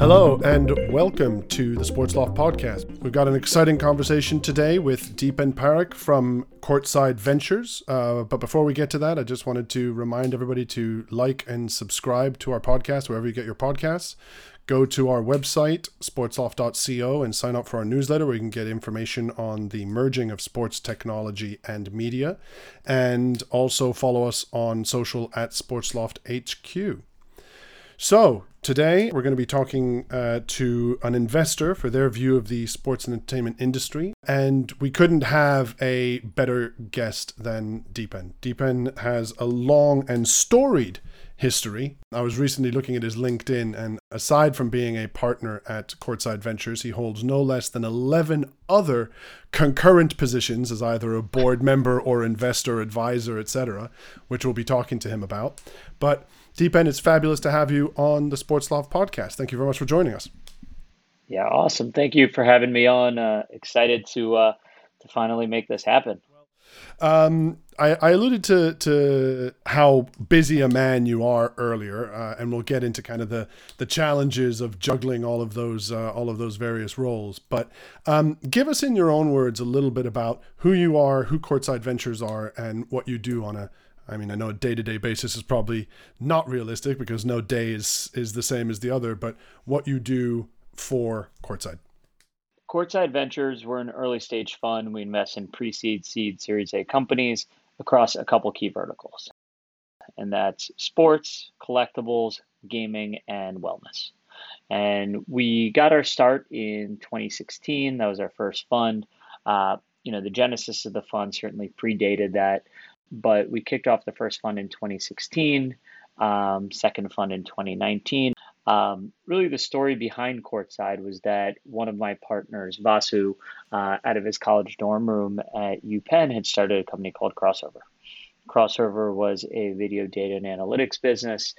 Hello and welcome to the Sports Loft podcast. We've got an exciting conversation today with Deepen Parekh from Courtside Ventures. Uh, but before we get to that, I just wanted to remind everybody to like and subscribe to our podcast wherever you get your podcasts. Go to our website, sportsloft.co, and sign up for our newsletter where you can get information on the merging of sports technology and media. And also follow us on social at Sportsloft HQ. So, today we're going to be talking uh, to an investor for their view of the sports and entertainment industry. And we couldn't have a better guest than Deepen. Deepen has a long and storied history. I was recently looking at his LinkedIn, and aside from being a partner at Courtside Ventures, he holds no less than 11 other concurrent positions as either a board member or investor, advisor, etc., which we'll be talking to him about. But Deepen, it's fabulous to have you on the Sports Loft podcast. Thank you very much for joining us. Yeah, awesome. Thank you for having me on. Uh, excited to uh, to finally make this happen. Um, I, I, alluded to to how busy a man you are earlier, uh, and we'll get into kind of the the challenges of juggling all of those uh, all of those various roles. But um, give us in your own words a little bit about who you are, who Courtside Ventures are, and what you do on a I mean, I know a day to day basis is probably not realistic because no day is, is the same as the other, but what you do for Courtside. Courtside Ventures, we're an early stage fund. We invest in pre seed, seed, series A companies across a couple key verticals, and that's sports, collectibles, gaming, and wellness. And we got our start in 2016. That was our first fund. Uh, you know, the genesis of the fund certainly predated that but we kicked off the first fund in 2016, um, second fund in 2019. Um, really, the story behind Courtside was that one of my partners, Vasu, uh, out of his college dorm room at UPenn, had started a company called Krossover. Krossover was a video data and analytics business.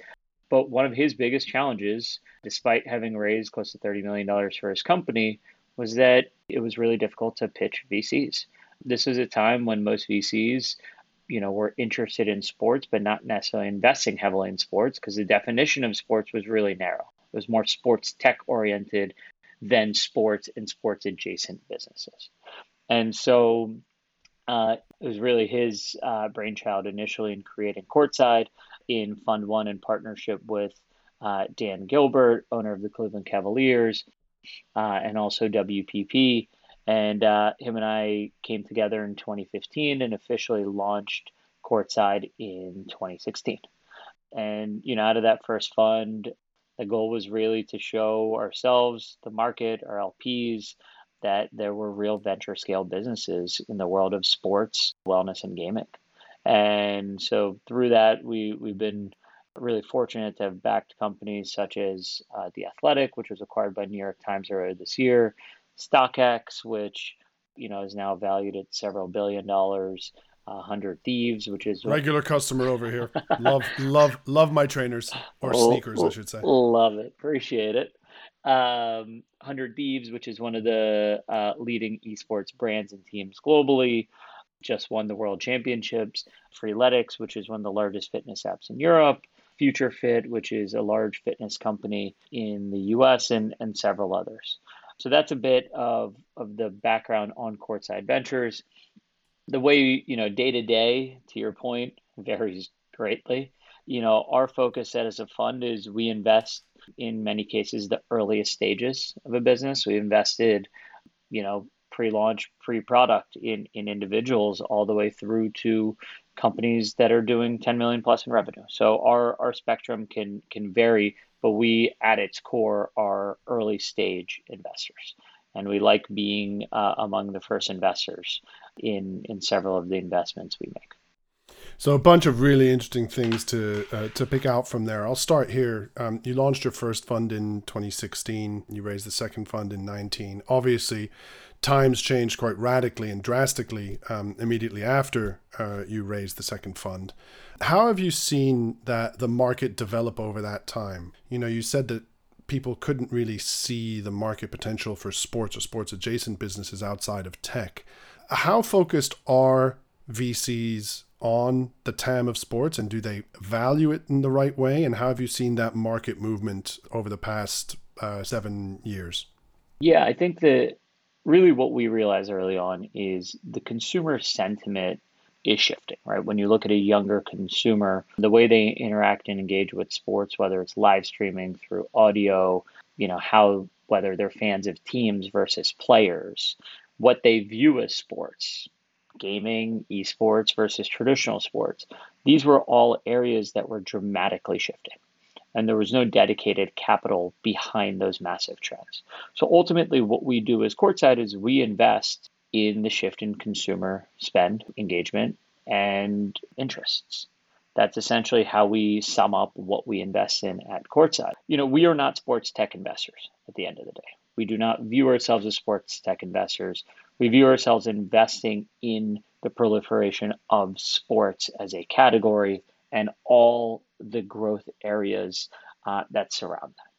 But one of his biggest challenges, despite having raised close to $30 million for his company, was that it was really difficult to pitch VCs. This was a time when most VCs you know were interested in sports but not necessarily investing heavily in sports because the definition of sports was really narrow. It was more sports tech oriented than sports and sports adjacent businesses. And so uh, it was really his uh, brainchild initially in creating courtside in fund one in partnership with uh, dan gilbert owner of the cleveland cavaliers uh, and also wpp and uh, him and I came together in 2015 and officially launched Courtside in 2016. And, you know, out of that first fund, the goal was really to show ourselves, the market, our LPs, that there were real venture scale businesses in the world of sports, wellness, and gaming. And so through that, we, we've been really fortunate to have backed companies such as uh, The Athletic, which was acquired by New York Times earlier this year, StockX, which you know is now valued at several billion dollars. Uh, Hundred Thieves, which is regular customer over here. love, love, love my trainers or sneakers, I should say. Love it, appreciate it. Um, Hundred Thieves, which is one of the uh, leading esports brands and teams globally, just won the World Championships. Freeletics, which is one of the largest fitness apps in Europe. Future Fit, which is a large fitness company in the U.S. and and several others. So that's a bit of, of the background on Courtside Ventures. The way, you know, day to day, to your point, varies greatly. You know, our focus as a fund is we invest in many cases the earliest stages of a business. We invested, you know, pre-launch, pre-product in, in individuals all the way through to companies that are doing 10 million plus in revenue. So our, our spectrum can can vary but we at its core are early stage investors and we like being uh, among the first investors in in several of the investments we make so a bunch of really interesting things to uh, to pick out from there. I'll start here. Um, you launched your first fund in 2016. You raised the second fund in 19. Obviously, times changed quite radically and drastically um, immediately after uh, you raised the second fund. How have you seen that the market develop over that time? You know, you said that people couldn't really see the market potential for sports or sports adjacent businesses outside of tech. How focused are VCs on the TAM of sports and do they value it in the right way? And how have you seen that market movement over the past uh, seven years? Yeah, I think that really what we realized early on is the consumer sentiment is shifting, right? When you look at a younger consumer, the way they interact and engage with sports, whether it's live streaming through audio, you know, how whether they're fans of teams versus players, what they view as sports, gaming, esports versus traditional sports. These were all areas that were dramatically shifting. And there was no dedicated capital behind those massive trends. So ultimately, what we do as Courtside is we invest in the shift in consumer spend, engagement, and interests. That's essentially how we sum up what we invest in at Courtside. You know, we are not sports tech investors at the end of the day. We do not view ourselves as sports tech investors. We view ourselves investing in the proliferation of sports as a category and all the growth areas uh, that surround that.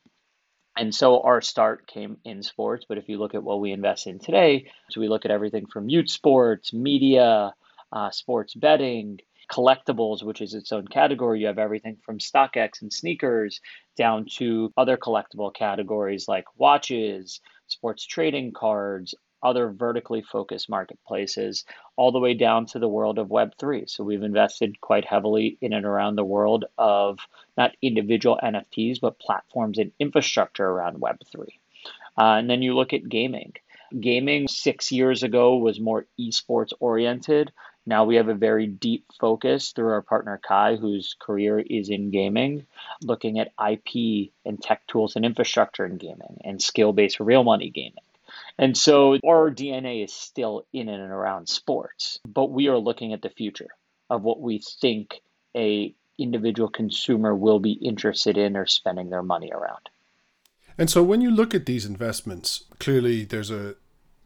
And so our start came in sports, but if you look at what we invest in today, so we look at everything from youth sports, media, uh, sports betting, collectibles, which is its own category. You have everything from StockX and sneakers down to other collectible categories like watches, sports trading cards, other vertically focused marketplaces, all the way down to the world of Web3. So we've invested quite heavily in and around the world of not individual NFTs, but platforms and infrastructure around Web3. Uh, and then you look at gaming. Gaming six years ago was more esports oriented. Now we have a very deep focus through our partner Kai, whose career is in gaming, looking at IP and tech tools and infrastructure in gaming and skill based real money gaming. And so our DNA is still in and around sports, but we are looking at the future of what we think a individual consumer will be interested in or spending their money around. And so when you look at these investments, clearly there's a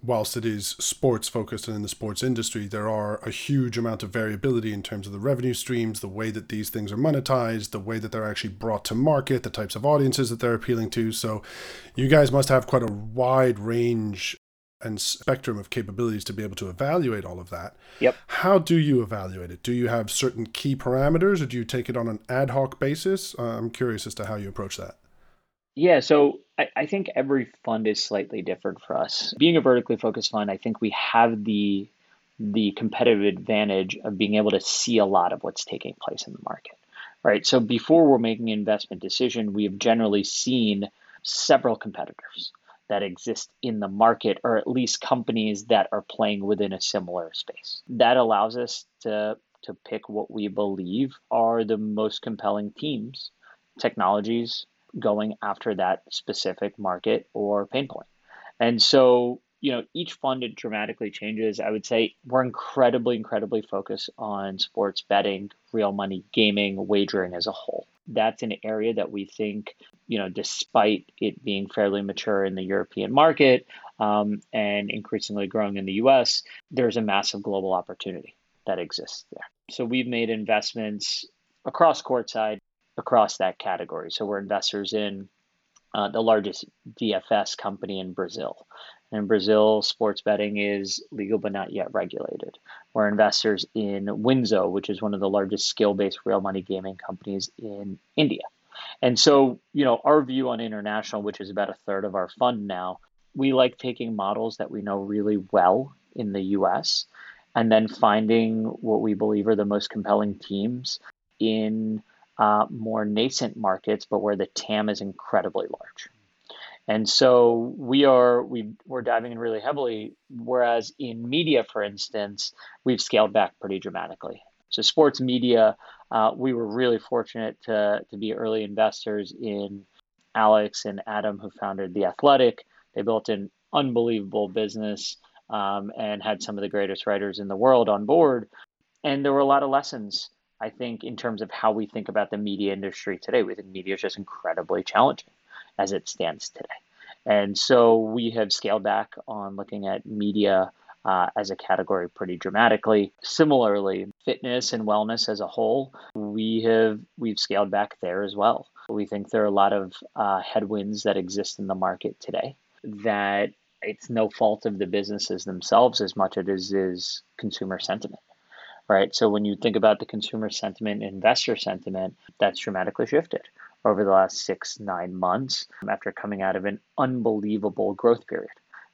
whilst it is sports focused and in the sports industry, there are a huge amount of variability in terms of the revenue streams, the way that these things are monetized, the way that they're actually brought to market, the types of audiences that they're appealing to. So you guys must have quite a wide range and spectrum of capabilities to be able to evaluate all of that. Yep. How do you evaluate it? Do you have certain key parameters or do you take it on an ad hoc basis? Uh, I'm curious as to how you approach that. Yeah, so I, think every fund is slightly different for us. Being a vertically focused fund, I think we have the the competitive advantage of being able to see a lot of what's taking place in the market. Right. So before we're making an investment decision, we have generally seen several competitors that exist in the market, or at least companies that are playing within a similar space. That allows us to to pick what we believe are the most compelling teams, technologies, going after that specific market or pain point. And so, you know, each fund it dramatically changes. I would say we're incredibly, incredibly focused on sports betting, real money gaming, wagering as a whole. That's an area that we think, you know, despite it being fairly mature in the European market um, and increasingly growing in the US, there's a massive global opportunity that exists there. So we've made investments across courtside across that category. So we're investors in uh, the largest DFS company in Brazil. In Brazil, sports betting is legal but not yet regulated. We're investors in Winzo, which is one of the largest skill based real money gaming companies in India. And so, you know, our view on international, which is about a third of our fund now, we like taking models that we know really well in the US and then finding what we believe are the most compelling teams in uh, more nascent markets, but where the TAM is incredibly large. And so we are we we're diving in really heavily. Whereas in media, for instance, we've scaled back pretty dramatically. So sports media, uh, we were really fortunate to to be early investors in Alex and Adam, who founded the Athletic. They built an unbelievable business um, and had some of the greatest writers in the world on board. And there were a lot of lessons I think in terms of how we think about the media industry today, we think media is just incredibly challenging as it stands today. And so we have scaled back on looking at media uh, as a category pretty dramatically. Similarly, fitness and wellness as a whole, we have we've scaled back there as well. We think there are a lot of uh, headwinds that exist in the market today that it's no fault of the businesses themselves as much as it is is consumer sentiment right? So when you think about the consumer sentiment, investor sentiment, that's dramatically shifted, over the last six, nine months after coming out of an unbelievable growth period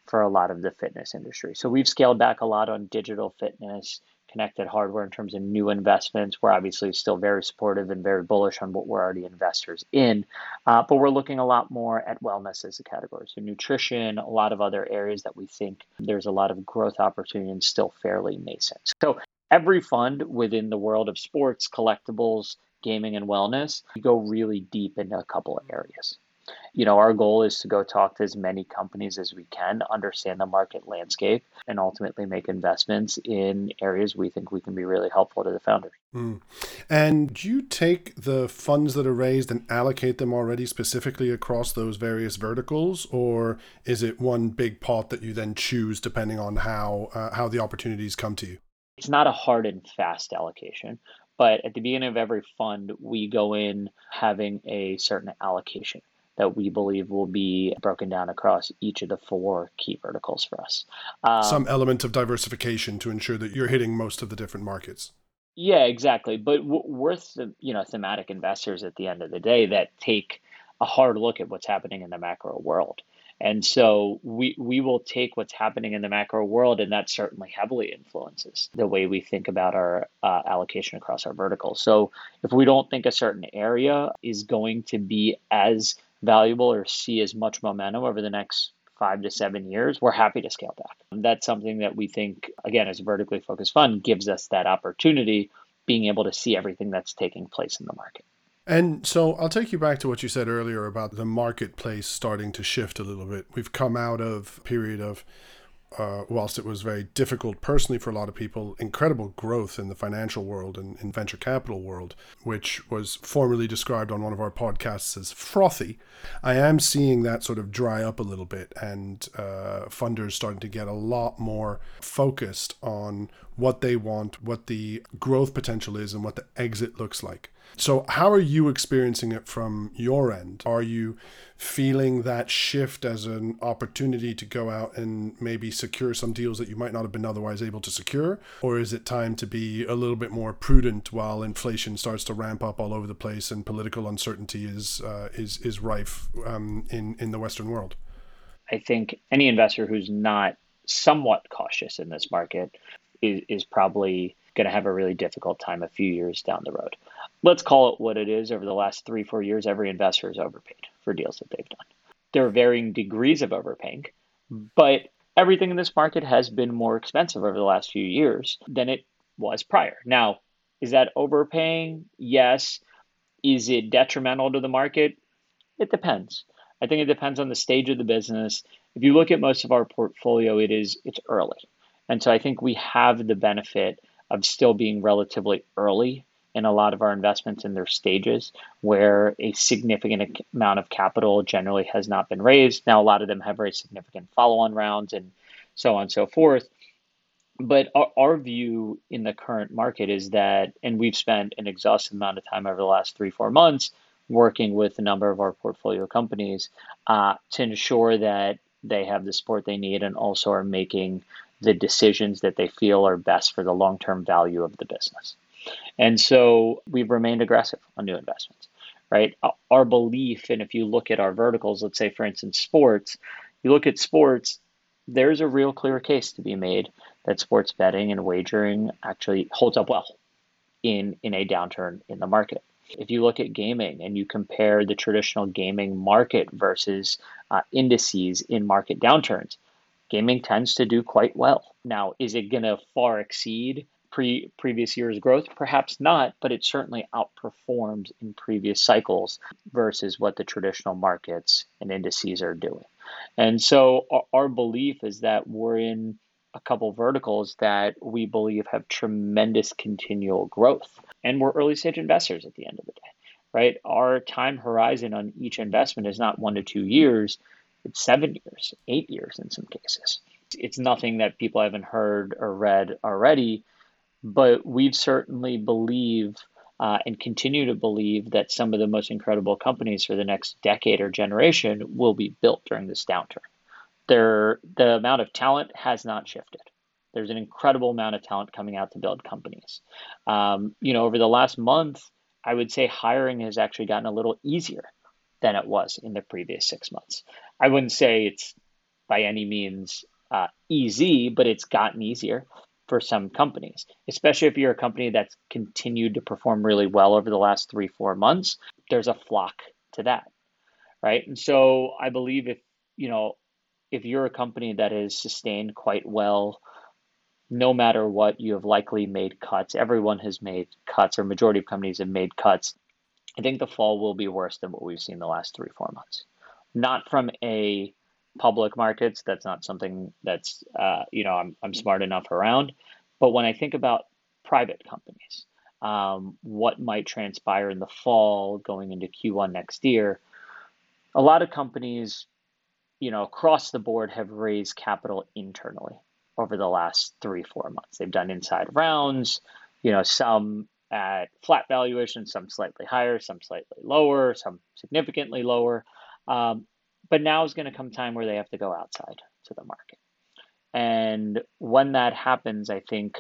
for a lot of the fitness industry. So we've scaled back a lot on digital fitness, connected hardware in terms of new investments. We're obviously still very supportive and very bullish on what we're already investors in, uh, but we're looking a lot more at wellness as a category. So nutrition, a lot of other areas that we think there's a lot of growth opportunity and still fairly nascent. So every fund within the world of sports, collectibles, gaming, and wellness, we go really deep into a couple of areas you know, our goal is to go talk to as many companies as we can, understand the market landscape, and ultimately make investments in areas we think we can be really helpful to the founders. Mm. And do you take the funds that are raised and allocate them already specifically across those various verticals, or is it one big pot that you then choose depending on how uh, how the opportunities come to you? It's not a hard and fast allocation. But at the beginning of every fund, we go in having a certain allocation that we believe will be broken down across each of the four key verticals for us. Um, Some element of diversification to ensure that you're hitting most of the different markets. Yeah, exactly. But w- we're you know thematic investors at the end of the day that take a hard look at what's happening in the macro world. And so we we will take what's happening in the macro world, and that certainly heavily influences the way we think about our uh, allocation across our verticals. So if we don't think a certain area is going to be as valuable or see as much momentum over the next five to seven years, we're happy to scale back. And that's something that we think, again, as a vertically focused fund, gives us that opportunity, being able to see everything that's taking place in the market. And so I'll take you back to what you said earlier about the marketplace starting to shift a little bit. We've come out of a period of uh, whilst it was very difficult personally for a lot of people, incredible growth in the financial world and in venture capital world, which was formerly described on one of our podcasts as frothy. I am seeing that sort of dry up a little bit, and uh, funders starting to get a lot more focused on what they want, what the growth potential is, and what the exit looks like. So, how are you experiencing it from your end? Are you feeling that shift as an opportunity to go out and maybe secure some deals that you might not have been otherwise able to secure? Or is it time to be a little bit more prudent while inflation starts to ramp up all over the place and political uncertainty is uh, is is rife um, in in the Western world? I think any investor who's not somewhat cautious in this market is, is probably going to have a really difficult time a few years down the road let's call it what it is. Over the last three, four years, every investor has overpaid for deals that they've done. There are varying degrees of overpaying, but everything in this market has been more expensive over the last few years than it was prior. Now, is that overpaying? Yes. Is it detrimental to the market? It depends. I think it depends on the stage of the business. If you look at most of our portfolio, it is it's early. And so I think we have the benefit of still being relatively early in a lot of our investments in their stages where a significant amount of capital generally has not been raised. Now, a lot of them have very significant follow on rounds and so on and so forth. But our, our, view in the current market is that, and we've spent an exhaustive amount of time over the last three, four months working with a number of our portfolio companies uh, to ensure that they have the support they need and also are making the decisions that they feel are best for the long term value of the business. And so we've remained aggressive on new investments, right? Our belief, and if you look at our verticals, let's say, for instance, sports, you look at sports, there's a real clear case to be made that sports betting and wagering actually holds up well in, in a downturn in the market. If you look at gaming and you compare the traditional gaming market versus uh, indices in market downturns, gaming tends to do quite well. Now, is it going to far exceed pre previous year's growth? Perhaps not, but it certainly outperforms in previous cycles versus what the traditional markets and indices are doing. And so our, our belief is that we're in a couple verticals that we believe have tremendous continual growth. And we're early stage investors at the end of the day, right? Our time horizon on each investment is not one to two years, it's seven years, eight years in some cases. It's nothing that people haven't heard or read already but we've certainly believe uh, and continue to believe that some of the most incredible companies for the next decade or generation will be built during this downturn. There, the amount of talent has not shifted. There's an incredible amount of talent coming out to build companies. Um, you know, over the last month, I would say hiring has actually gotten a little easier than it was in the previous six months. I wouldn't say it's by any means uh, easy, but it's gotten easier for some companies, especially if you're a company that's continued to perform really well over the last three, four months. There's a flock to that, right? And so I believe if, you know, if you're a company that is sustained quite well, no matter what, you have likely made cuts. Everyone has made cuts, or majority of companies have made cuts. I think the fall will be worse than what we've seen the last three, four months. Not from a public markets. That's not something that's uh, you know I'm I'm smart enough around. But when I think about private companies, um, what might transpire in the fall going into Q1 next year, a lot of companies, you know, across the board have raised capital internally over the last three four months. They've done inside rounds, you know, some at flat valuation, some slightly higher, some slightly lower, some significantly lower. Um, but now is going to come time where they have to go outside to the market. And when that happens, I think,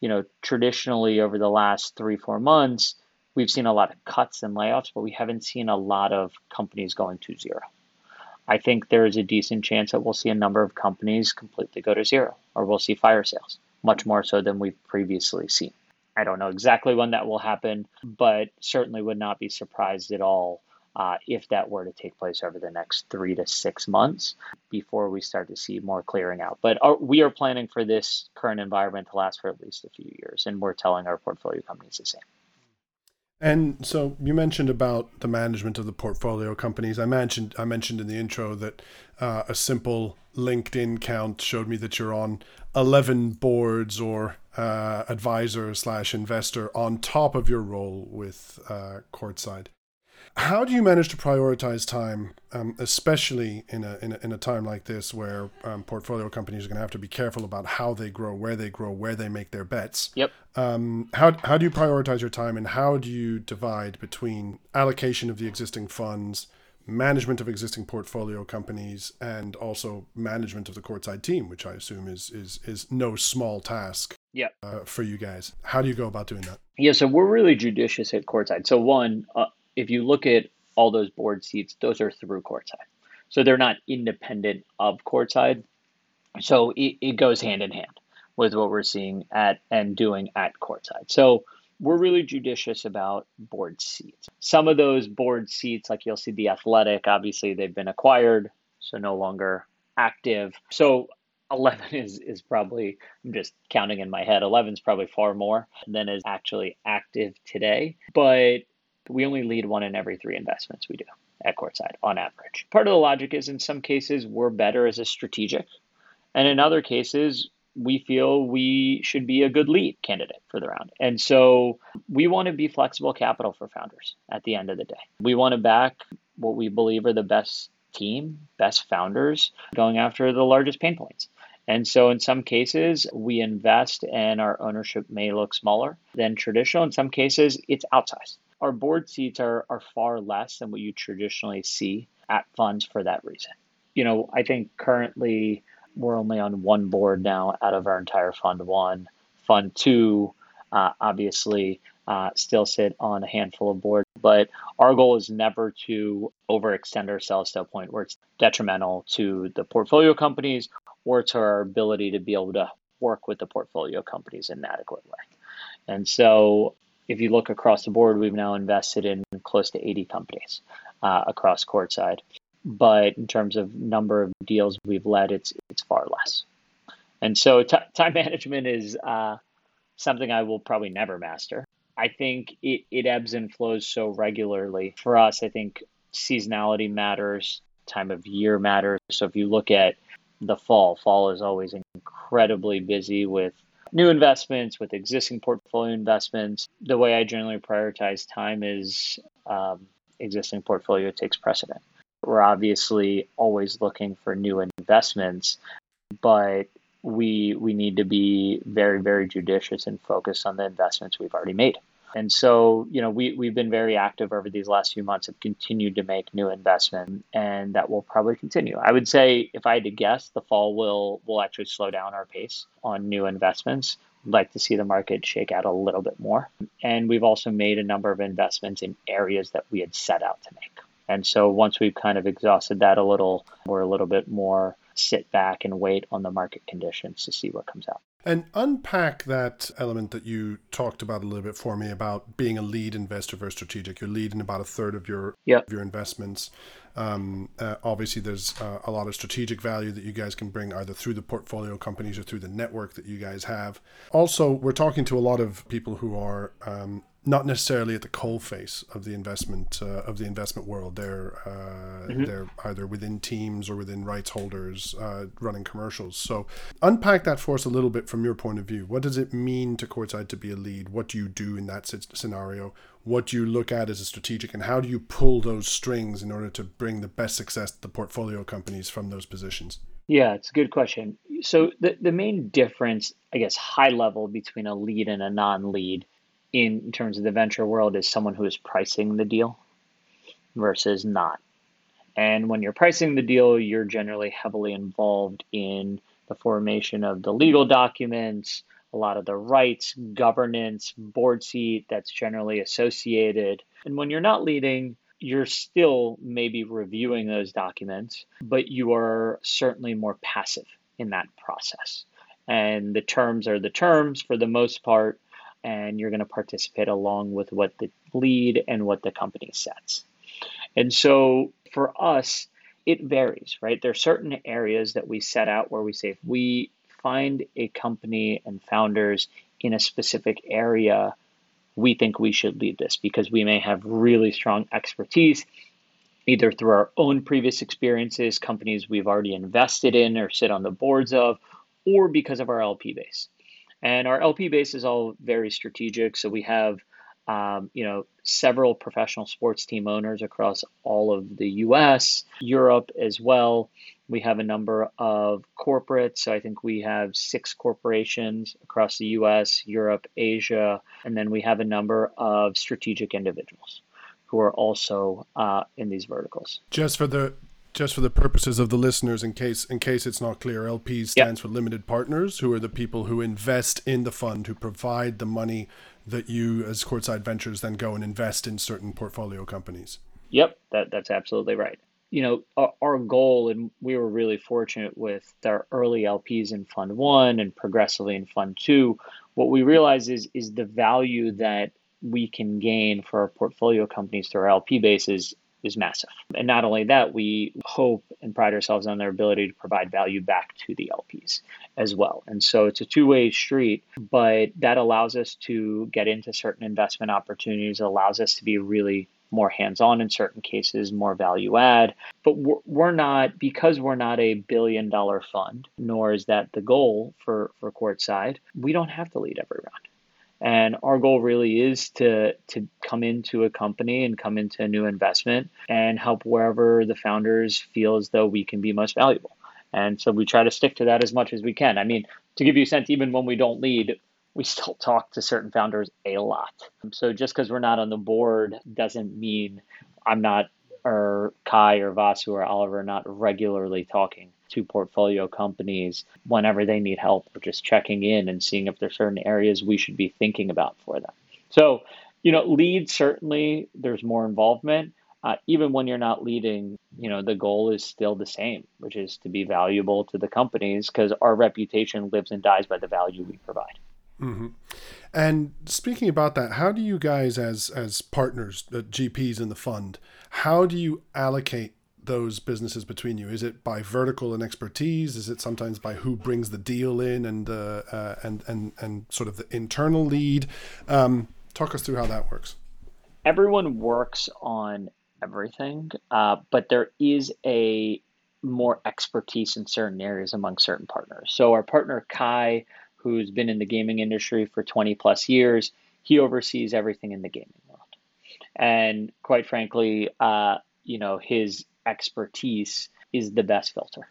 you know, traditionally over the last three, four months, we've seen a lot of cuts and layoffs, but we haven't seen a lot of companies going to zero. I think there is a decent chance that we'll see a number of companies completely go to zero, or we'll see fire sales, much more so than we've previously seen. I don't know exactly when that will happen, but certainly would not be surprised at all uh, if that were to take place over the next three to six months before we start to see more clearing out. But our, we are planning for this current environment to last for at least a few years, and we're telling our portfolio companies the same. And so you mentioned about the management of the portfolio companies. I mentioned I mentioned in the intro that uh, a simple LinkedIn count showed me that you're on 11 boards or uh, advisor slash investor on top of your role with uh, Courtside. How do you manage to prioritize time, um, especially in a, in a, in a time like this where um, portfolio companies are going to have to be careful about how they grow, where they grow, where they make their bets? Yep. Um, how how do you prioritize your time, and how do you divide between allocation of the existing funds, management of existing portfolio companies, and also management of the courtside team, which I assume is is is no small task. Yeah. Uh, for you guys, how do you go about doing that? Yeah, so we're really judicious at courtside. So one, uh, if you look at all those board seats, those are through courtside. So they're not independent of courtside. So it, it goes hand in hand with what we're seeing at and doing at courtside. So we're really judicious about board seats. Some of those board seats, like you'll see the athletic, obviously they've been acquired, so no longer active. So 11 is, is probably, I'm just counting in my head, 11 is probably far more than is actually active today. We only lead one in every three investments we do at courtside on average. Part of the logic is in some cases we're better as a strategic, and in other cases we feel we should be a good lead candidate for the round. And so we want to be flexible capital for founders at the end of the day. We want to back what we believe are the best team, best founders going after the largest pain points. And so, in some cases, we invest and our ownership may look smaller than traditional. In some cases, it's outsized our board seats are, are far less than what you traditionally see at funds for that reason. You know, I think currently we're only on one board now out of our entire fund one. Fund two, uh, obviously, uh, still sit on a handful of boards, but our goal is never to overextend ourselves to a point where it's detrimental to the portfolio companies or to our ability to be able to work with the portfolio companies in an adequate way. And so if you look across the board, we've now invested in close to 80 companies uh, across courtside. But in terms of number of deals we've led, it's it's far less. And so t- time management is uh, something I will probably never master. I think it, it ebbs and flows so regularly. For us, I think seasonality matters, time of year matters. So if you look at the fall, fall is always incredibly busy with new investments, with existing portfolio investments. The way I generally prioritize time is um, existing portfolio takes precedent. We're obviously always looking for new investments, but we we need to be very very judicious and focused on the investments we've already made. And so, you know, we, we've been very active over these last few months, have continued to make new investment, and that will probably continue. I would say, if I had to guess, the fall will will actually slow down our pace on new investments. like to see the market shake out a little bit more. And we've also made a number of investments in areas that we had set out to make. And so once we've kind of exhausted that a little, we're a little bit more sit back and wait on the market conditions to see what comes out. And unpack that element that you talked about a little bit for me about being a lead investor versus strategic. You're leading about a third of your yep. of your investments. Um, uh, obviously, there's uh, a lot of strategic value that you guys can bring either through the portfolio companies or through the network that you guys have. Also, we're talking to a lot of people who are um, not necessarily at the coal face of the investment uh, of the investment world. They're uh, mm-hmm. they're either within teams or within rights holders uh, running commercials. So unpack that for us a little bit from your point of view. What does it mean to courtside to be a lead? What do you do in that scenario? What do you look at as a strategic, and how do you pull those strings in order to bring the best success to the portfolio companies from those positions? Yeah, it's a good question. So the the main difference, I guess, high level between a lead and a non-lead in terms of the venture world is someone who is pricing the deal versus not. And when you're pricing the deal, you're generally heavily involved in the formation of the legal documents, a lot of the rights, governance, board seat that's generally associated. And when you're not leading, you're still maybe reviewing those documents, but you are certainly more passive in that process. And the terms are the terms for the most part and you're going to participate along with what the lead and what the company sets. And so for us, it varies, right? There are certain areas that we set out where we say if we find a company and founders in a specific area, we think we should lead this because we may have really strong expertise either through our own previous experiences, companies we've already invested in or sit on the boards of, or because of our LP base. And our LP base is all very strategic. So we have, um, you know, several professional sports team owners across all of the U.S., Europe as well. We have a number of corporates. So I think we have six corporations across the U.S., Europe, Asia, and then we have a number of strategic individuals who are also uh, in these verticals. Just for the just for the purposes of the listeners in case in case it's not clear lps stands yep. for limited partners who are the people who invest in the fund who provide the money that you as courtside ventures then go and invest in certain portfolio companies yep that, that's absolutely right you know our, our goal and we were really fortunate with our early lps in fund one and progressively in fund two what we realize is is the value that we can gain for our portfolio companies through our lp bases is massive. And not only that, we hope and pride ourselves on their ability to provide value back to the LPs as well. And so it's a two way street, but that allows us to get into certain investment opportunities, it allows us to be really more hands on in certain cases, more value add. But we're not, because we're not a billion dollar fund, nor is that the goal for, for Courtside, we don't have to lead every round. And our goal really is to to come into a company and come into a new investment and help wherever the founders feel as though we can be most valuable. And so we try to stick to that as much as we can. I mean, to give you a sense, even when we don't lead, we still talk to certain founders a lot. So just because we're not on the board doesn't mean I'm not, or Kai or Vasu or Oliver not regularly talking to portfolio companies whenever they need help or just checking in and seeing if there's certain areas we should be thinking about for them. So, you know, lead certainly there's more involvement. Uh, even when you're not leading, you know, the goal is still the same, which is to be valuable to the companies because our reputation lives and dies by the value we provide. Mm-hmm. And speaking about that, how do you guys, as as partners, GPs in the fund, how do you allocate those businesses between you? Is it by vertical and expertise? Is it sometimes by who brings the deal in and uh, uh, and and and sort of the internal lead? Um, talk us through how that works. Everyone works on everything, uh, but there is a more expertise in certain areas among certain partners. So our partner Kai, who's been in the gaming industry for 20 plus years, he oversees everything in the gaming world. And quite frankly, uh, you know, his expertise is the best filter,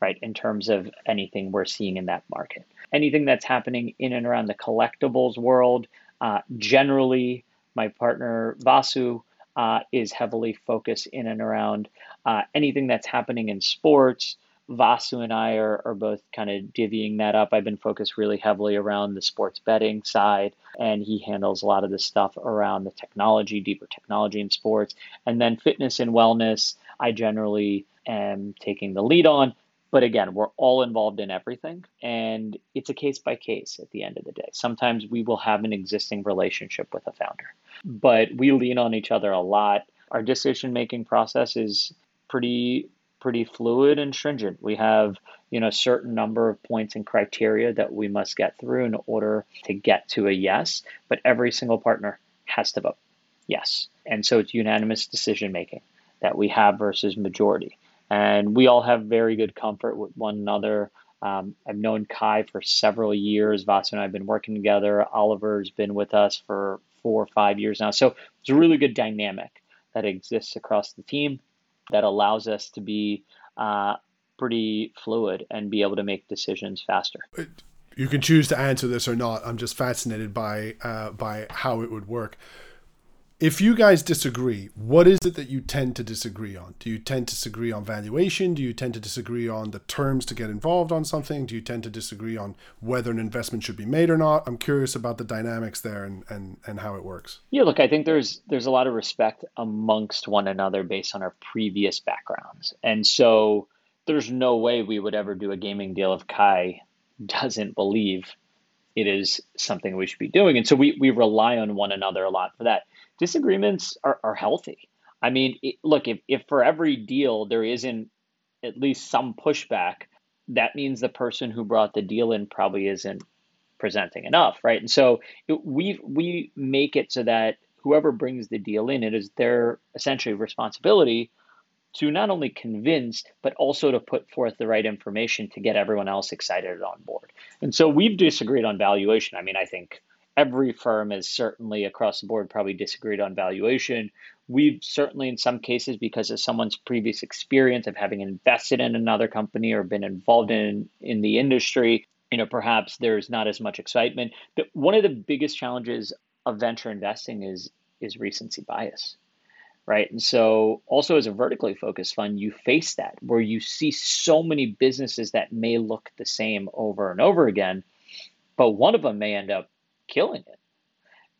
right? In terms of anything we're seeing in that market. Anything that's happening in and around the collectibles world, uh, generally, my partner Vasu uh, is heavily focused in and around uh, anything that's happening in sports, Vasu and I are, are both kind of divvying that up. I've been focused really heavily around the sports betting side, and he handles a lot of the stuff around the technology, deeper technology in sports. And then fitness and wellness, I generally am taking the lead on. But again, we're all involved in everything, and it's a case by case at the end of the day. Sometimes we will have an existing relationship with a founder, but we lean on each other a lot. Our decision making process is pretty pretty fluid and stringent. We have, you know, a certain number of points and criteria that we must get through in order to get to a yes, but every single partner has to vote yes. And so it's unanimous decision making that we have versus majority. And we all have very good comfort with one another. Um, I've known Kai for several years. Vasu and I have been working together. Oliver's been with us for four or five years now. So it's a really good dynamic that exists across the team that allows us to be uh, pretty fluid and be able to make decisions faster. You can choose to answer this or not. I'm just fascinated by uh, by how it would work if you guys disagree, what is it that you tend to disagree on? Do you tend to disagree on valuation? Do you tend to disagree on the terms to get involved on something? Do you tend to disagree on whether an investment should be made or not? I'm curious about the dynamics there and, and, and how it works. Yeah, look, I think there's there's a lot of respect amongst one another based on our previous backgrounds. And so there's no way we would ever do a gaming deal if Kai doesn't believe it is something we should be doing. And so we, we rely on one another a lot for that disagreements are, are healthy. I mean, it, look, if, if for every deal there isn't at least some pushback, that means the person who brought the deal in probably isn't presenting enough, right? And so it, we we make it so that whoever brings the deal in, it is their essentially responsibility to not only convince but also to put forth the right information to get everyone else excited on board. And so we've disagreed on valuation. I mean, I think every firm has certainly across the board probably disagreed on valuation. We've certainly, in some cases, because of someone's previous experience of having invested in another company or been involved in in the industry, you know, perhaps there's not as much excitement. But one of the biggest challenges of venture investing is is recency bias, right? And so, also as a vertically focused fund, you face that where you see so many businesses that may look the same over and over again, but one of them may end up killing it.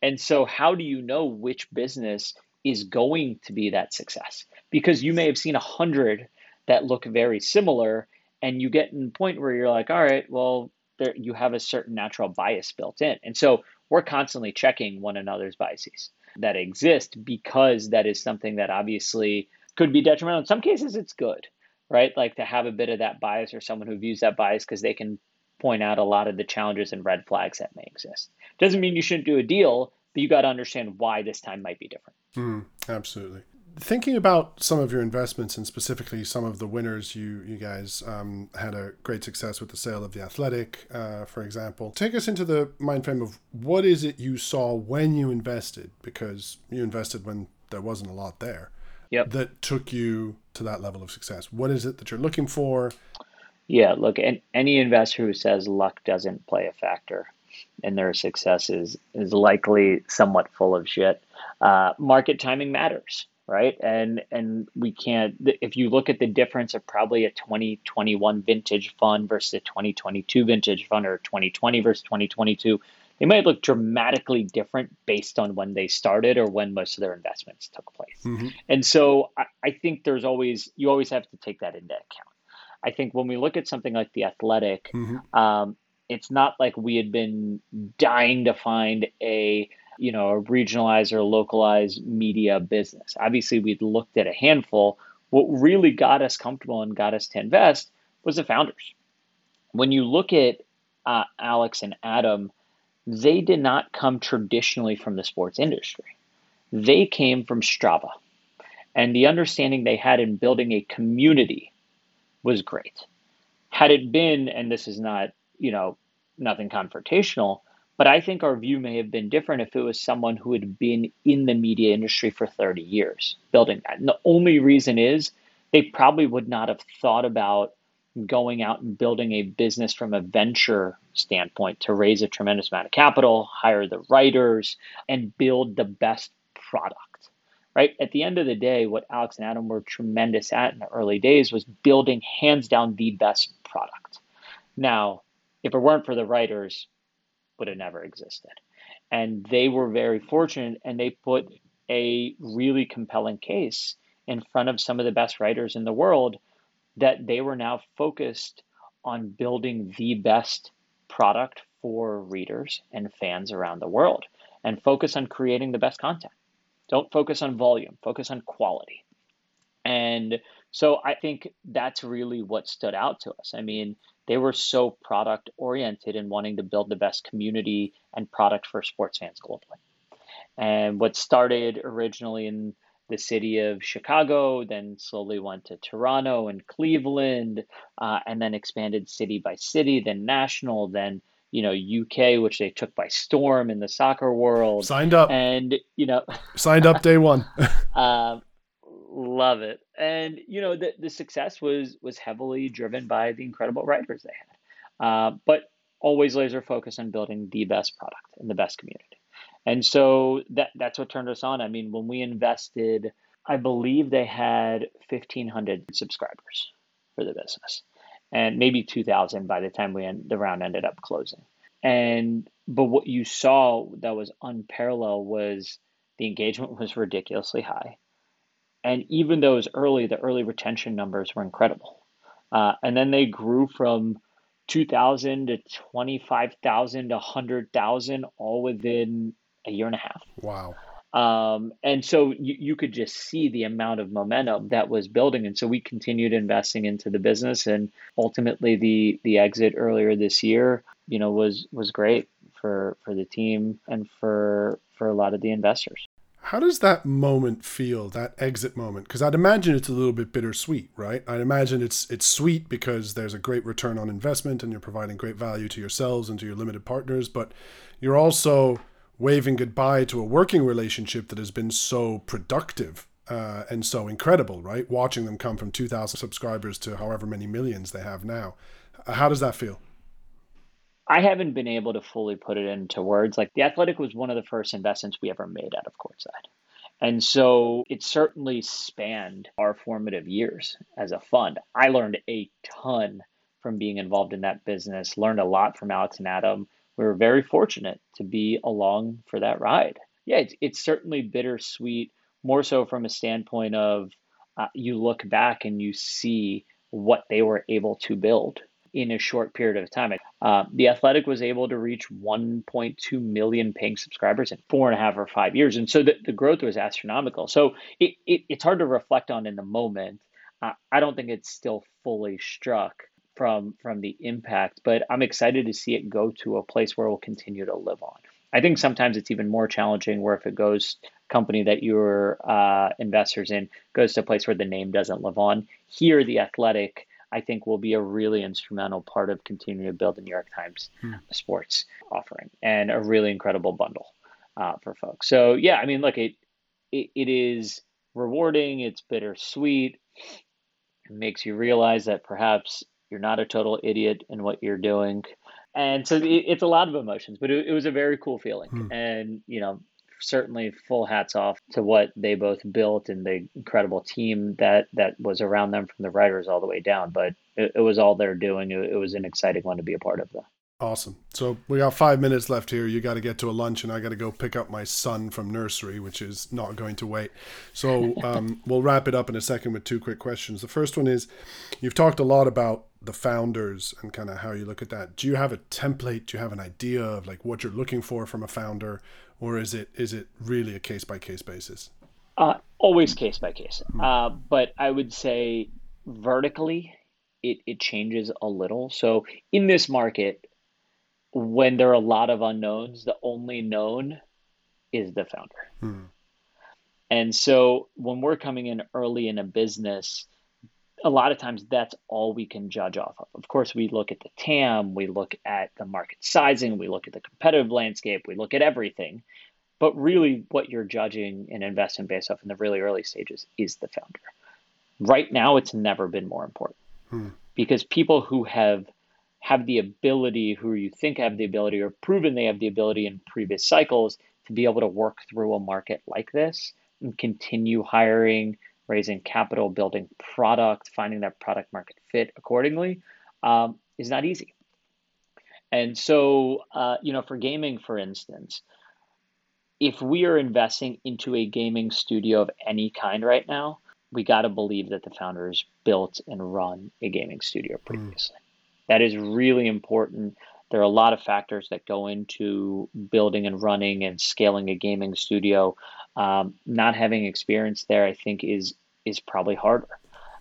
And so, how do you know which business is going to be that success? Because you may have seen a hundred that look very similar, and you get in a point where you're like, all right, well, there, you have a certain natural bias built in. And so, we're constantly checking one another's biases that exist because that is something that obviously could be detrimental. In some cases, it's good, right? Like to have a bit of that bias or someone who views that bias because they can point out a lot of the challenges and red flags that may exist. Doesn't mean you shouldn't do a deal, but you got to understand why this time might be different. Mm, absolutely. Thinking about some of your investments and specifically some of the winners, you you guys um, had a great success with the sale of the Athletic, uh, for example. Take us into the mind frame of what is it you saw when you invested, because you invested when there wasn't a lot there. Yep. That took you to that level of success. What is it that you're looking for? Yeah, look, and any investor who says luck doesn't play a factor in their success is, is likely somewhat full of shit. Uh, market timing matters, right? And and we can't. If you look at the difference of probably a 2021 vintage fund versus a 2022 vintage fund, or 2020 versus 2022, they might look dramatically different based on when they started or when most of their investments took place. Mm-hmm. And so I, I think there's always you always have to take that into account. I think when we look at something like the athletic, mm-hmm. um, it's not like we had been dying to find a you know a regionalized or localized media business. Obviously, we'd looked at a handful. What really got us comfortable and got us to invest was the founders. When you look at uh, Alex and Adam, they did not come traditionally from the sports industry. They came from Strava. And the understanding they had in building a community was great. Had it been, and this is not, you know, nothing confrontational, but I think our view may have been different if it was someone who had been in the media industry for 30 years building that. And the only reason is they probably would not have thought about going out and building a business from a venture standpoint to raise a tremendous amount of capital, hire the writers, and build the best product right? At the end of the day, what Alex and Adam were tremendous at in the early days was building hands down the best product. Now, if it weren't for the writers, would have never existed. And they were very fortunate and they put a really compelling case in front of some of the best writers in the world that they were now focused on building the best product for readers and fans around the world and focus on creating the best content. Don't focus on volume, focus on quality. And so I think that's really what stood out to us. I mean, they were so product oriented and wanting to build the best community and product for sports fans globally. And what started originally in the city of Chicago, then slowly went to Toronto and Cleveland, uh, and then expanded city by city, then national, then you know UK, which they took by storm in the soccer world. Signed up, and you know, signed up day one. uh, love it, and you know the the success was was heavily driven by the incredible writers they had, uh, but always laser focused on building the best product and the best community. And so that that's what turned us on. I mean, when we invested, I believe they had 1,500 subscribers for the business, and maybe 2,000 by the time we end, the round ended up closing. And but what you saw that was unparalleled was the engagement was ridiculously high, and even those early, the early retention numbers were incredible. Uh, and then they grew from 2,000 to 25,000 to 100,000 all within a year and a half. Wow. Um, and so you, you could just see the amount of momentum that was building. And so we continued investing into the business and ultimately the, the exit earlier this year, you know, was, was great for, for the team and for, for a lot of the investors. How does that moment feel, that exit moment? Because I'd imagine it's a little bit bittersweet, right? I'd imagine it's it's sweet because there's a great return on investment and you're providing great value to yourselves and to your limited partners, but you're also waving goodbye to a working relationship that has been so productive uh, and so incredible, right? Watching them come from 2,000 subscribers to however many millions they have now. How does that feel? I haven't been able to fully put it into words. Like the Athletic was one of the first investments we ever made out of Courtside. And so it certainly spanned our formative years as a fund. I learned a ton from being involved in that business, learned a lot from Alex and Adam, we were very fortunate to be along for that ride. Yeah, it's, it's certainly bittersweet, more so from a standpoint of uh, you look back and you see what they were able to build in a short period of time. Uh, the Athletic was able to reach 1.2 million paying subscribers in four and a half or five years. And so the, the growth was astronomical. So it, it, it's hard to reflect on in the moment. I don't think it's still fully struck from from the impact, but I'm excited to see it go to a place where it will continue to live on. I think sometimes it's even more challenging where if it goes company that your uh, investors in goes to a place where the name doesn't live on. Here, the athletic, I think, will be a really instrumental part of continuing to build the New York Times hmm. sports offering and a really incredible bundle uh, for folks. So yeah, I mean, look, it, it it is rewarding. It's bittersweet. It makes you realize that perhaps you're not a total idiot in what you're doing. And so it's a lot of emotions, but it, it was a very cool feeling. Hmm. And, you know, certainly full hats off to what they both built and the incredible team that that was around them from the writers all the way down. But it, it was all they're doing. It, it, was an exciting one to be a part of. Though. Awesome. So we got five minutes left here. You got to get to a lunch, and I got to go pick up my son from nursery, which is not going to wait. So um, we'll wrap it up in a second with two quick questions. The first one is, you've talked a lot about the founders and kind of how you look at that. Do you have a template? Do you have an idea of like what you're looking for from a founder, or is it is it really a case by case basis? Uh, always case by case. Hmm. Uh, but I would say vertically, it it changes a little. So in this market, when there are a lot of unknowns, the only known is the founder. Hmm. And so when we're coming in early in a business, a lot of times that's all we can judge off of. Of course, we look at the TAM, we look at the market sizing, we look at the competitive landscape, we look at everything. But really, what you're judging an investment based off in the really early stages is the founder. Right now, it's never been more important hmm. because people who have have the ability, who you think have the ability, or proven they have the ability in previous cycles to be able to work through a market like this, and continue hiring, raising capital, building product, finding that product market fit accordingly um, is not easy. And so, uh, you know, for gaming, for instance, if we are investing into a gaming studio of any kind right now, we got to believe that the founders built and run a gaming studio hmm. previously. Mm. That is really important. There are a lot of factors that go into building and running and scaling a gaming studio. Um, not having experience there, I think, is is probably harder.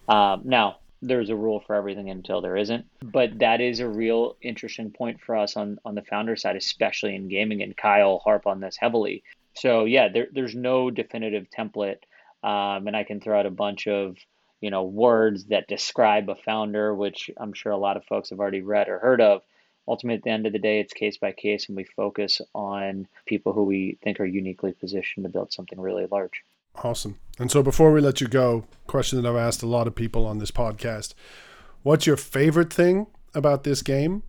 Um, now, there's a rule for everything until there isn't, but that is a real interesting point for us on on the founder side, especially in gaming. And Kyle harp on this heavily. So yeah, there, there's no definitive template, um, and I can throw out a bunch of you know words that describe a founder, which I'm sure a lot of folks have already read or heard of. Ultimately, at the end of the day, it's case by case, and we focus on people who we think are uniquely positioned to build something really large. Awesome. And so before we let you go, question that I've asked a lot of people on this podcast. What's your favorite thing about this game?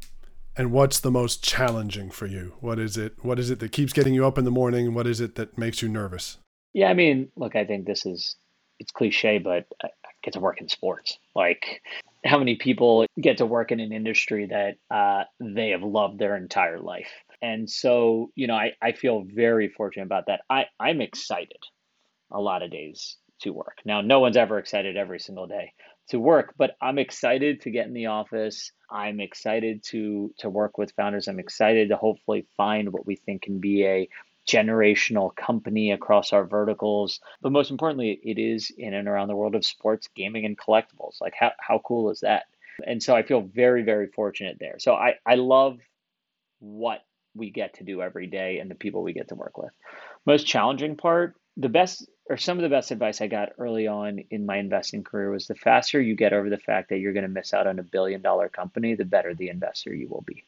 And what's the most challenging for you? What is it? What is it that keeps getting you up in the morning? What is it that makes you nervous? Yeah, I mean, look, I think this is it's cliche, but I get to work in sports. Like, how many people get to work in an industry that uh, they have loved their entire life? And so, you know, I, I feel very fortunate about that. I, I'm excited a lot of days to work. Now, no one's ever excited every single day to work, but I'm excited to get in the office. I'm excited to to work with founders. I'm excited to hopefully find what we think can be a generational company across our verticals. But most importantly, it is in and around the world of sports, gaming, and collectibles. Like how, how cool is that? And so I feel very, very fortunate there. So I, I love what we get to do every day and the people we get to work with. Most challenging part the best or some of the best advice I got early on in my investing career was the faster you get over the fact that you're going to miss out on a billion dollar company, the better the investor you will be.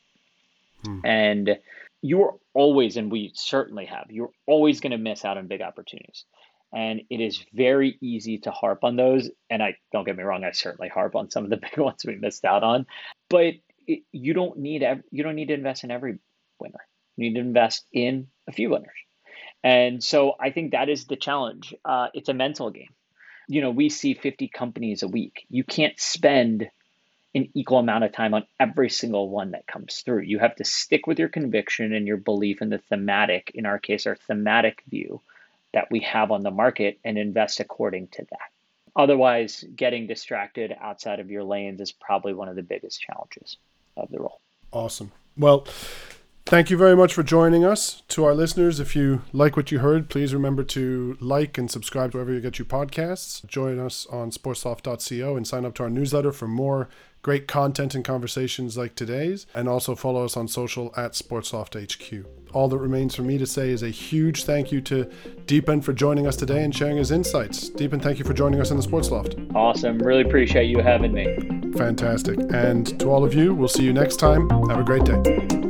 Hmm. And you're always, and we certainly have, you're always going to miss out on big opportunities. And it is very easy to harp on those. And I don't get me wrong, I certainly harp on some of the big ones we missed out on. But it, you don't need you don't need to invest in every winner. You need to invest in a few winners. And so I think that is the challenge. Uh, it's a mental game. You know, we see 50 companies a week. You can't spend an equal amount of time on every single one that comes through. You have to stick with your conviction and your belief in the thematic, in our case, our thematic view that we have on the market and invest according to that. Otherwise, getting distracted outside of your lanes is probably one of the biggest challenges of the role. Awesome. Well, Thank you very much for joining us. To our listeners, if you like what you heard, please remember to like and subscribe wherever you get your podcasts. Join us on sportsloft.co and sign up to our newsletter for more great content and conversations like today's. And also follow us on social at SportsLoftHQ. All that remains for me to say is a huge thank you to Deepen for joining us today and sharing his insights. Deepen, thank you for joining us in the Sports Loft. Awesome. Really appreciate you having me. Fantastic. And to all of you, we'll see you next time. Have a great day.